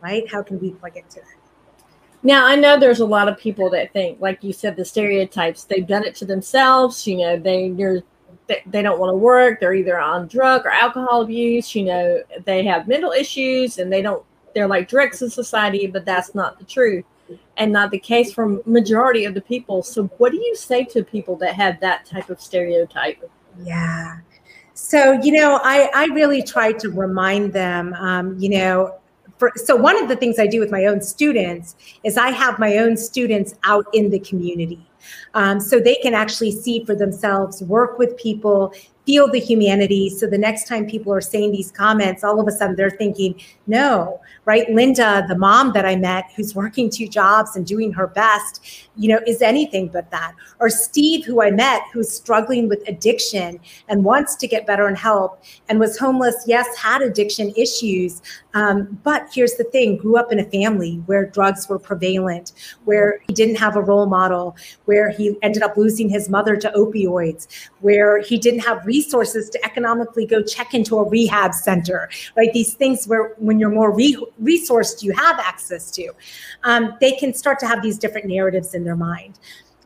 right? How can we plug into that? Now, I know there's a lot of people that think, like you said, the stereotypes, they've done it to themselves. You know, they, they're, they don't want to work. They're either on drug or alcohol abuse. You know, they have mental issues and they don't, they're like dregs in society, but that's not the truth and not the case for majority of the people. So what do you say to people that have that type of stereotype? Yeah. So, you know, I, I really try to remind them, um, you know, for, so one of the things I do with my own students is I have my own students out in the community. Um, so they can actually see for themselves, work with people, feel the humanity. So the next time people are saying these comments, all of a sudden they're thinking, no, right? Linda, the mom that I met who's working two jobs and doing her best, you know, is anything but that. Or Steve, who I met, who's struggling with addiction and wants to get better and help and was homeless, yes, had addiction issues. Um, but here's the thing grew up in a family where drugs were prevalent, where he didn't have a role model, where he ended up losing his mother to opioids, where he didn't have resources to economically go check into a rehab center, right? These things where when you're more re- resourced you have access to, um, they can start to have these different narratives in their mind.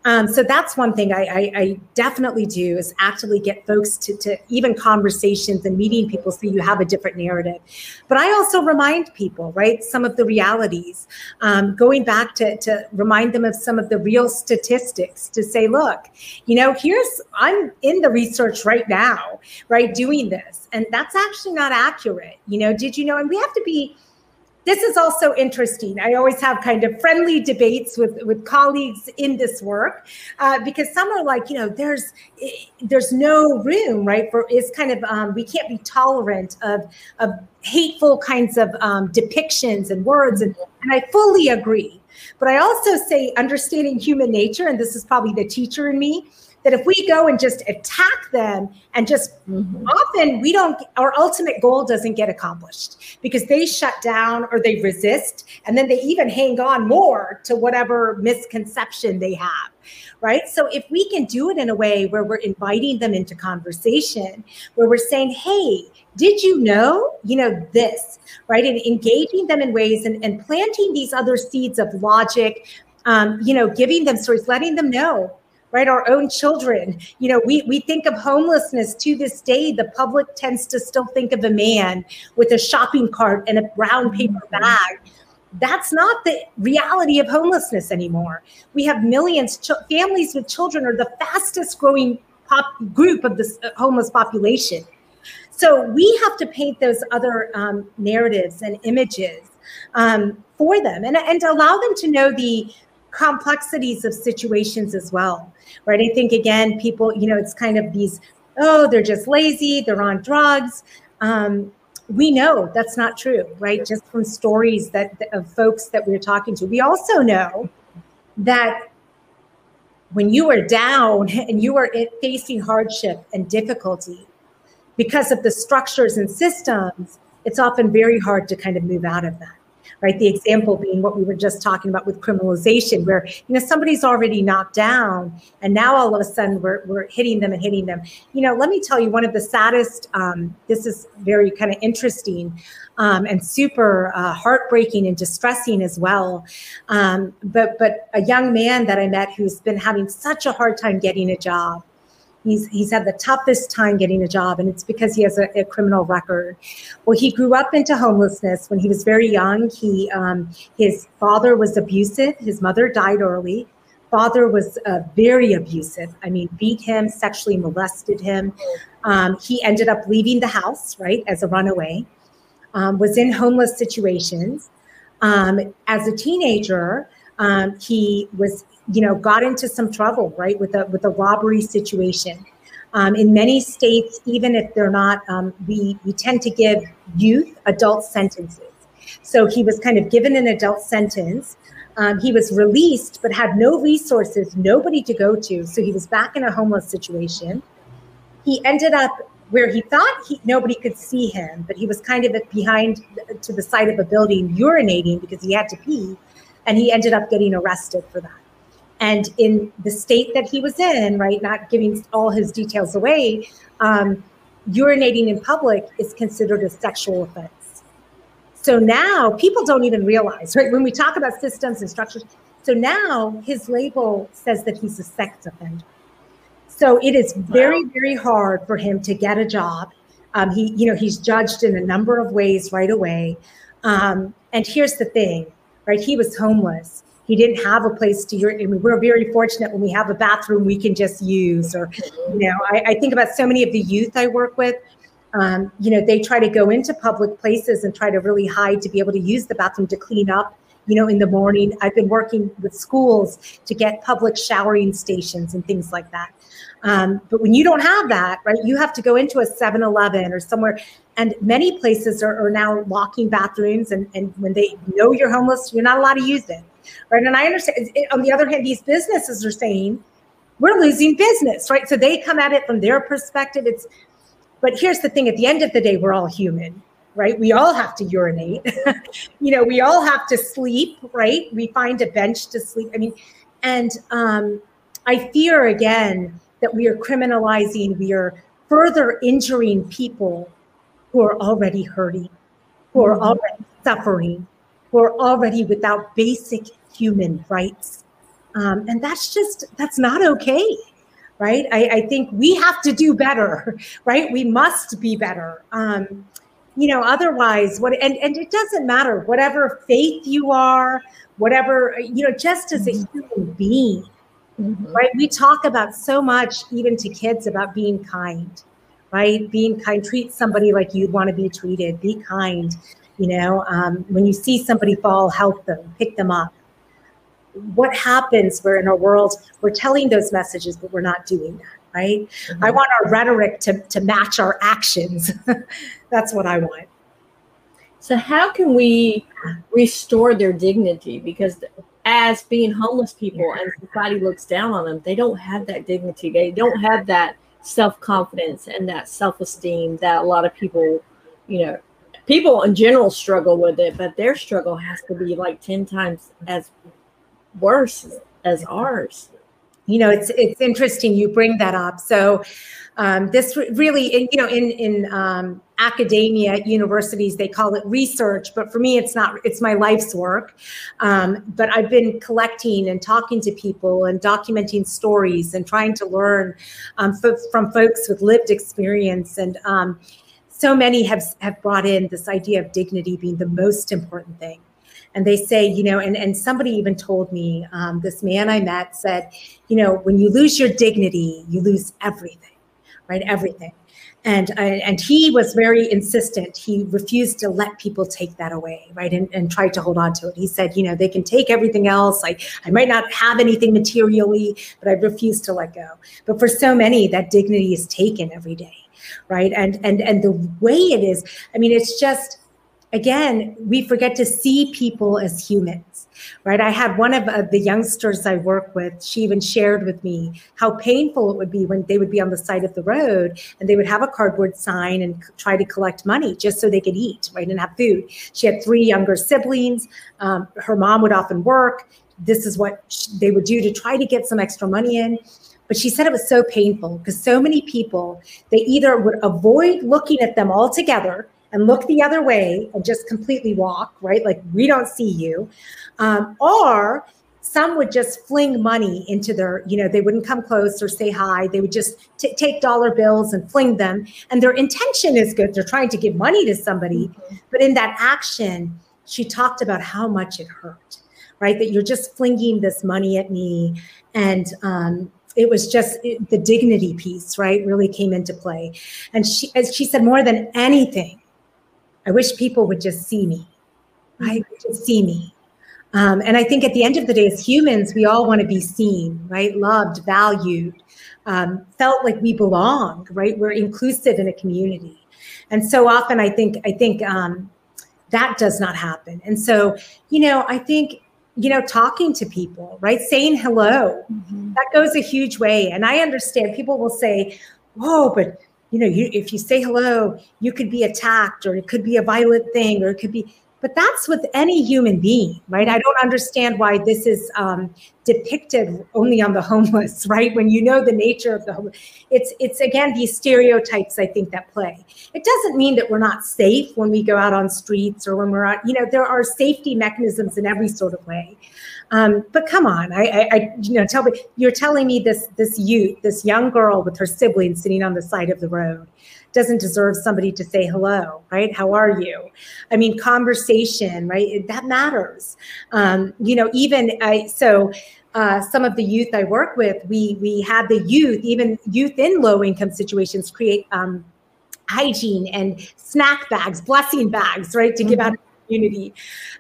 Um, so that's one thing I, I, I, definitely do is actively get folks to, to even conversations and meeting people so you have a different narrative. But I also remind people, right, some of the realities, um, going back to, to remind them of some of the real statistics to say, look, you know, here's, I'm in the research right now, right, doing this. And that's actually not accurate. You know, did you know? And we have to be, this is also interesting. I always have kind of friendly debates with, with colleagues in this work uh, because some are like, you know, there's there's no room, right? For is kind of um, we can't be tolerant of of hateful kinds of um, depictions and words, and, and I fully agree. But I also say understanding human nature, and this is probably the teacher in me that if we go and just attack them and just mm-hmm. often we don't our ultimate goal doesn't get accomplished because they shut down or they resist and then they even hang on more to whatever misconception they have right so if we can do it in a way where we're inviting them into conversation where we're saying hey did you know you know this right and engaging them in ways and, and planting these other seeds of logic um, you know giving them stories letting them know right? Our own children. You know we we think of homelessness to this day. The public tends to still think of a man with a shopping cart and a brown paper mm-hmm. bag. That's not the reality of homelessness anymore. We have millions. Ch- families with children are the fastest growing pop group of the uh, homeless population. So we have to paint those other um, narratives and images um, for them and, and allow them to know the complexities of situations as well right? I think again, people, you know, it's kind of these, oh, they're just lazy, they're on drugs. Um, we know that's not true, right? Just from stories that of folks that we're talking to. We also know that when you are down and you are facing hardship and difficulty because of the structures and systems, it's often very hard to kind of move out of that right? The example being what we were just talking about with criminalization, where you know somebody's already knocked down, and now all of a sudden we're we're hitting them and hitting them. You know, let me tell you, one of the saddest. Um, this is very kind of interesting. Um, and super uh, heartbreaking and distressing as well. Um, but but a young man that I met who's been having such a hard time getting a job, He's, he's had the toughest time getting a job, and it's because he has a, a criminal record. Well, he grew up into homelessness when he was very young. He, um, his father was abusive. His mother died early. Father was uh, very abusive. I mean, beat him, sexually molested him. Um, he ended up leaving the house, right, as a runaway. Um, was in homeless situations. Um, as a teenager, um, he was you know, got into some trouble, right, with a with a robbery situation. Um, in many states, even if they're not, um, we we tend to give youth adult sentences. So he was kind of given an adult sentence. Um, he was released, but had no resources, nobody to go to. So he was back in a homeless situation. He ended up where he thought he, nobody could see him, but he was kind of behind to the side of a building urinating because he had to pee, and he ended up getting arrested for that. And in the state that he was in, right, not giving all his details away, um, urinating in public is considered a sexual offense. So now people don't even realize, right? When we talk about systems and structures, so now his label says that he's a sex offender. So it is very, very hard for him to get a job. Um, he, you know, he's judged in a number of ways right away. Um, and here's the thing, right? He was homeless he didn't have a place to. I mean, we're very fortunate when we have a bathroom we can just use. Or, you know, I, I think about so many of the youth I work with. Um, you know, they try to go into public places and try to really hide to be able to use the bathroom to clean up. You know, in the morning, I've been working with schools to get public showering stations and things like that. Um, but when you don't have that, right, you have to go into a 7 Eleven or somewhere. And many places are, are now locking bathrooms. And, and when they know you're homeless, you're not allowed to use it right? And I understand. On the other hand, these businesses are saying we're losing business, right? So they come at it from their perspective. It's, but here's the thing: at the end of the day, we're all human, right? We all have to urinate. you know, we all have to sleep, right? We find a bench to sleep. I mean, and um, I fear again that we are criminalizing. We are further injuring people who are already hurting, who are mm-hmm. already suffering, who are already without basic human rights. Um, and that's just, that's not okay, right? I, I, think we have to do better, right? We must be better. Um, you know, otherwise, what, and, and it doesn't matter, whatever faith you are, whatever, you know, just as a mm-hmm. human being, mm-hmm. right? We talk about so much, even to kids, about being kind, right? Being kind, treat somebody like you'd want to be treated, be kind You know, um, when you see somebody fall, help them, pick them up. What happens? We're in a world, we're telling those messages, but we're not doing that, right? Mm-hmm. I want our rhetoric to, to match our actions. That's what I want. So, how can we restore their dignity? Because as being homeless people and society looks down on them, they don't have that dignity. They don't have that self confidence and that self esteem that a lot of people, you know, people in general struggle with it, but their struggle has to be like 10 times as worse as ours. You know, it's it's interesting you bring that up. So um, this really, you know, in in um, academia, universities, they call it research, but for me, it's not. It's my life's work. Um, but I've been collecting and talking to people and documenting stories and trying to learn um, f- from folks with lived experience and. Um, so many have have brought in this idea of dignity being the most important thing and they say you know and, and somebody even told me um, this man i met said you know when you lose your dignity you lose everything right? Everything. And, and he was very insistent. He refused to let people take that away, right? And, and tried to hold on to it. He said, you know, they can take everything else. I, I might not have anything materially, but I refuse to let go. But for so many, that dignity is taken every day, right? And and and the way it is, I mean, it's just again, we forget to see people as humans, right? I had one of uh, the youngsters I work with, she even shared with me how painful it would be when they would be on the side of the road and they would have a cardboard sign and try to collect money just so they could eat, right, and have food. She had three younger siblings. Um, her mom would often work. This is what they would do to try to get some extra money in. But she said it was so painful because so many people, they either would avoid looking at them altogether and look the other way and just completely walk, right? Like we don't see you. Um, or some would just fling money into their, you know, they wouldn't come close or say hi. They would just t- take dollar bills and fling them. And their intention is good. They're trying to give money to somebody. Mm-hmm. But in that action, she talked about how much it hurt, right? That you're just flinging this money at me. And, um, it was just it, the dignity piece, right? Really came into play. And she, as she said, more than anything, I wish people would just see me, right? Mm-hmm. Just see me. Um, and I think at the end of the day, as humans, we all want to be seen, right? Loved, valued, um, felt like we belong, right? We're inclusive in a community. And so often I think, I think um, that does not happen. And so, you know, I think, you know, talking to people, right? Saying hello, mm-hmm. that goes a huge way. And I understand people will say, whoa, but you know, you, if you say hello, you could be attacked or it could be a violent thing or it could be, but that's with any human being, right? I don't understand why this is um, depicted only on the homeless, right? When you know the nature of the homeless, it's it's again these stereotypes I think that play. It doesn't mean that we're not safe when we go out on streets or when we're out. You know, there are safety mechanisms in every sort of way. Um, but come on, I, I, I, you know, tell me, you're telling me this this youth, this young girl with her siblings sitting on the side of the road, doesn't deserve somebody to say hello, right? How are you? I mean, conversation, right? That matters. Um, you know, even I so. Uh, some of the youth I work with, we we have the youth, even youth in low income situations, create um, hygiene and snack bags, blessing bags, right, to mm-hmm. give out to the community.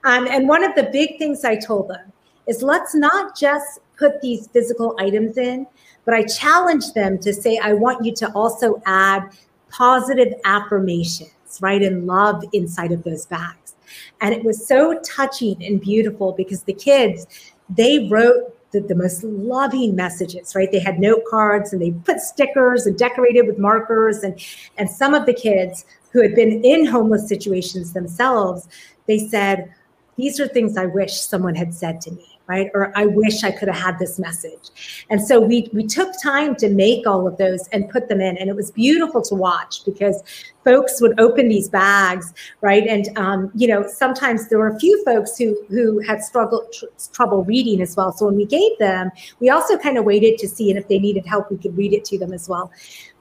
Um, and one of the big things I told them is let's not just put these physical items in, but I challenge them to say, I want you to also add positive affirmations, right? And love inside of those bags. And it was so touching and beautiful because the kids, they wrote the, the, most loving messages, right? They had note cards and they put stickers and decorated with markers. And, and some of the kids who had been in homeless situations themselves, they said, These are things I wish someone had said to me right? Or I wish I could have had this message. And so we we took time to make all of those and put them in, and it was beautiful to watch because folks would open these bags, right? And um, you know, sometimes there were a few folks who who had struggled tr- trouble reading as well. So when we gave them, we also kind of waited to see, and if they needed help, we could read it to them as well.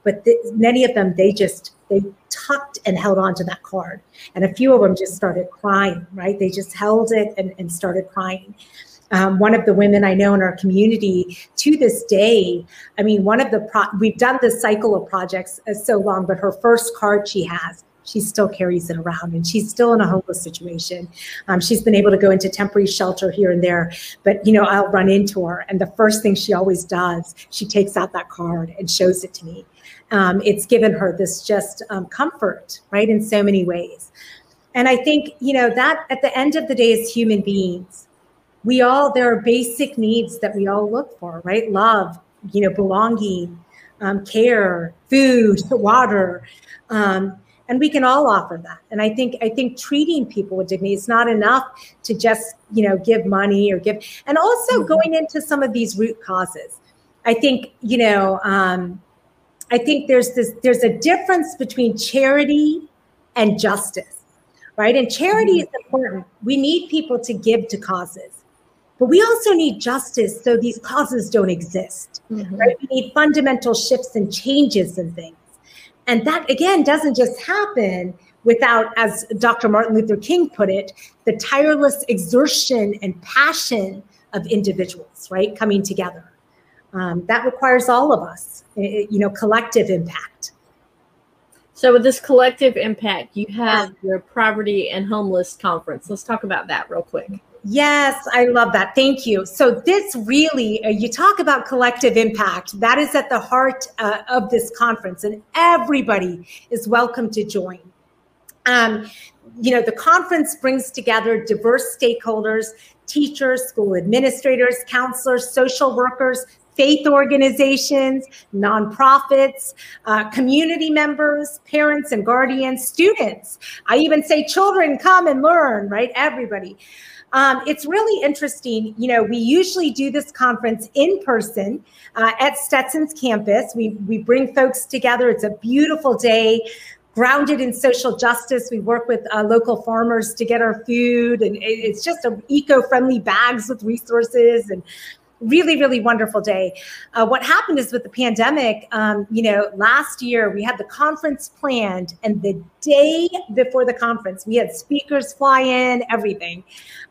But th- many of them, they just they tucked and held on to that card, and a few of them just started crying. Right? They just held it and, and started crying um, one of the women I know in our community to this day. I mean, one of the pro- we've done this cycle of projects uh, so long, but her first card she has, she still carries it around and she's still in a homeless situation. Um, she's been able to go into temporary shelter here and there, but you know, I'll run into her and the first thing she always does, she takes out that card and shows it to me. Um, it's given her this just um, comfort, right, in so many ways. And I think, you know, that at the end of the day, as human beings, we all, there are basic needs that we all look for, right? Love, you know, belonging, um, care, food, water. Um, and we can all offer that. And I think I think treating people with dignity is not enough to just you know give money or give. And also mm-hmm. going into some of these root causes. I think you know. Um, I think there's this there's a difference between charity and justice, right? And charity mm-hmm. is important. We need people to give to causes. But we also need justice so these causes don't exist, mm-hmm. right? We need fundamental shifts and changes and things. And that, again, doesn't just happen without, as Dr. Martin Luther King put it, the tireless exertion and passion of individuals, right, coming together. Um, that requires all of us, you know, collective impact. So, with this collective impact, you have your poverty and homeless conference. Let's talk about that real quick. Yes, I love that. Thank you. So, this really, uh, you talk about collective impact. That is at the heart uh, of this conference, and everybody is welcome to join. Um, you know, the conference brings together diverse stakeholders, teachers, school administrators, counselors, social workers, faith organizations, nonprofits, uh, community members, parents and guardians, students. I even say children come and learn, right? Everybody. Um, it's really interesting. You know, we usually do this conference in person uh, at Stetson's campus. We, we bring folks together. It's a beautiful day grounded in social justice. We work with uh, local farmers to get our food, and it's just eco-friendly bags with resources and really, really wonderful day. Uh, what happened is with the pandemic, um, you know, last year we had the conference planned, and the day before the conference, we had speakers fly in, everything.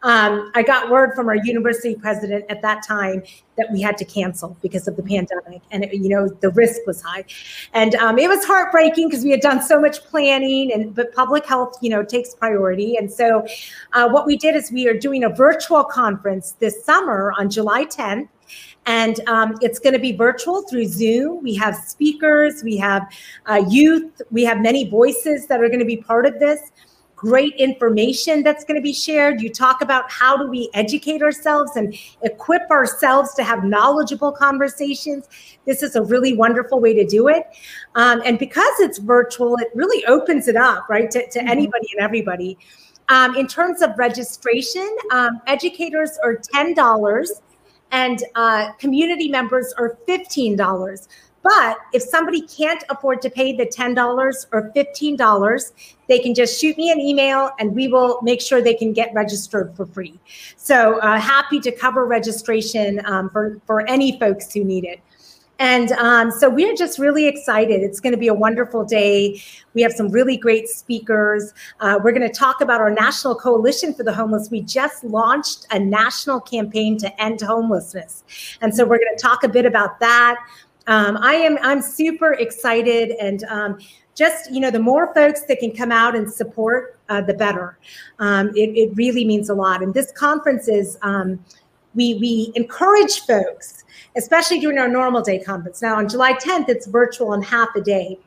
Um, I got word from our university president at that time that we had to cancel because of the pandemic, and it, you know the risk was high, and um, it was heartbreaking because we had done so much planning, and but public health, you know, takes priority, and so uh, what we did is we are doing a virtual conference this summer on July 10th. And um, it's going to be virtual through Zoom. We have speakers, we have uh, youth, we have many voices that are going to be part of this. Great information that's going to be shared. You talk about how do we educate ourselves and equip ourselves to have knowledgeable conversations. This is a really wonderful way to do it. Um, and because it's virtual, it really opens it up, right, to, to mm-hmm. anybody and everybody. Um, in terms of registration, um, educators are $10 and uh, community members are $15. But if somebody can't afford to pay the $10 or $15, they can just shoot me an email and we will make sure they can get registered for free. So uh, happy to cover registration um, for, for any folks who need it. And um, so we're just really excited. It's going to be a wonderful day. We have some really great speakers. Uh, we're going to talk about our National Coalition for the Homeless. We just launched a national campaign to end homelessness. And so we're going to talk a bit about that. Um, I am I'm super excited and um, just you know the more folks that can come out and support, uh, the better. Um, it, it, really means a lot. And this conference is um, we we encourage folks especially during our normal day conference. Now, on July 10th, it's virtual and half a day,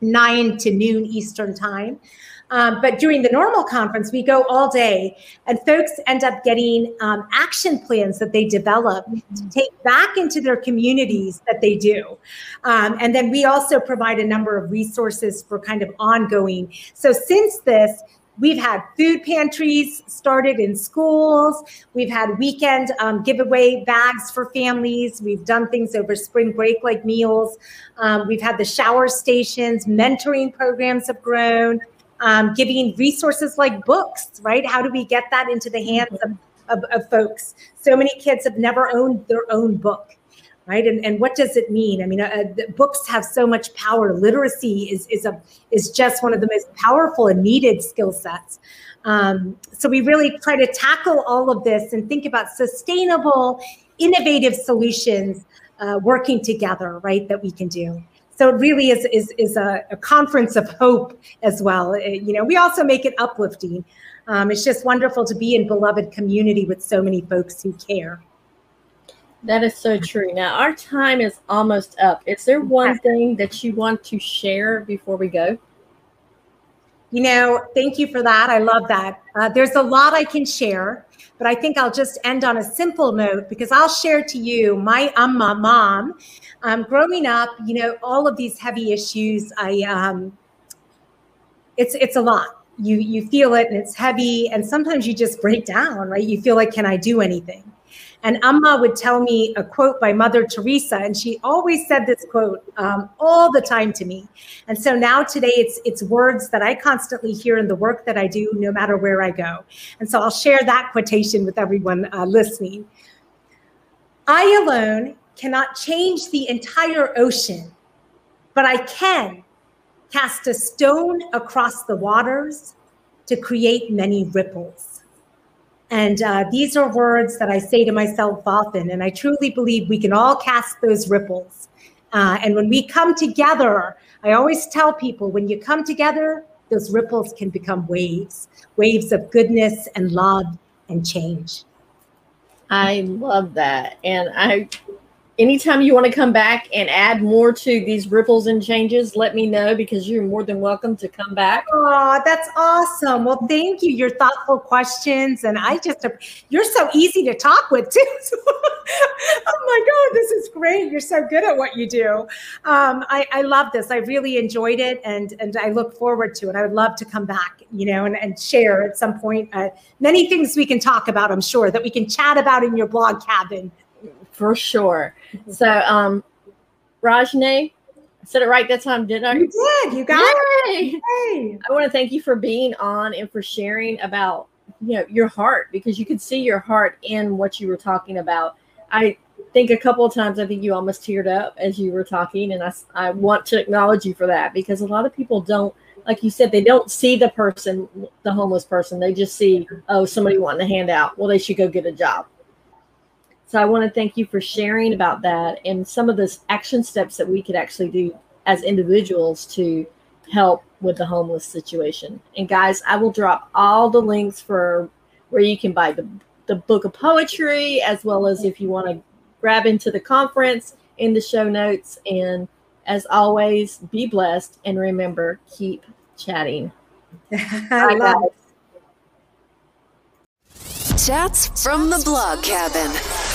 9 to noon Eastern time. Um, but during the normal conference, we go all day, and folks end up getting um, action plans that they develop to take back into their communities that they do. Um, and then we also provide a number of resources for kind of ongoing. So, since this, We've had food pantries started in schools. We've had weekend um, giveaway bags for families. We've done things over spring break like meals. Um, we've had the shower stations, mentoring programs have grown, um, giving resources like books, right? How do we get that into the hands of, of, of folks? So many kids have never owned their own book right? And, and what does it mean? I mean uh, books have so much power. Literacy is is a is just one of the most powerful and needed skill sets. Um, so we really try to tackle all of this and think about sustainable innovative solutions uh, working together right that we can do So it really is is is a, a conference of hope as well. Uh, you know, we also make it uplifting. Um, it's just wonderful to be in beloved community with so many folks who care. That is so true. Now our time is almost up. Is there one thing that you want to share before we go? You know, thank you for that. I love that. Uh, there's a lot I can share, but I think I'll just end on a simple note because I'll share to you my amma mom. Um, growing up, you know, all of these heavy issues, I um, it's it's a lot. You you feel it and it's heavy, and sometimes you just break down, right? You feel like, can I do anything? And Amma would tell me a quote by Mother Teresa, and she always said this quote um, all the time to me. And so now today, it's it's words that I constantly hear in the work that I do, no matter where I go. And so I'll share that quotation with everyone uh, listening. I alone cannot change the entire ocean, but I can cast a stone across the waters to create many ripples. And uh, these are words that I say to myself often. And I truly believe we can all cast those ripples. Uh, and when we come together, I always tell people when you come together, those ripples can become waves, waves of goodness and love and change. I love that. And I anytime you want to come back and add more to these ripples and changes, let me know because you're more than welcome to come back. Oh, that's awesome. Well, thank you. Your thoughtful questions. And I just, you're so easy to talk with too. oh my God, this is great. You're so good at what you do. Um, I, I love this. I really enjoyed it and, and I look forward to it. I would love to come back, you know, and, and share at some point. Uh, many things we can talk about, I'm sure, that we can chat about in your blog cabin for sure. So, um, Rajni, I said it right that time, didn't I? You did. You got Yay! it. Hey. I want to thank you for being on and for sharing about you know your heart because you could see your heart in what you were talking about. I think a couple of times I think you almost teared up as you were talking, and I I want to acknowledge you for that because a lot of people don't. Like you said, they don't see the person, the homeless person. They just see, oh, somebody wanting a handout. Well, they should go get a job so I want to thank you for sharing about that and some of those action steps that we could actually do as individuals to help with the homeless situation. And guys, I will drop all the links for where you can buy the, the book of poetry, as well as if you want to grab into the conference in the show notes. And as always, be blessed and remember, keep chatting. Bye, guys. Chats from the blog cabin.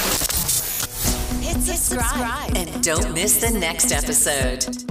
Subscribe and don't miss the next episode.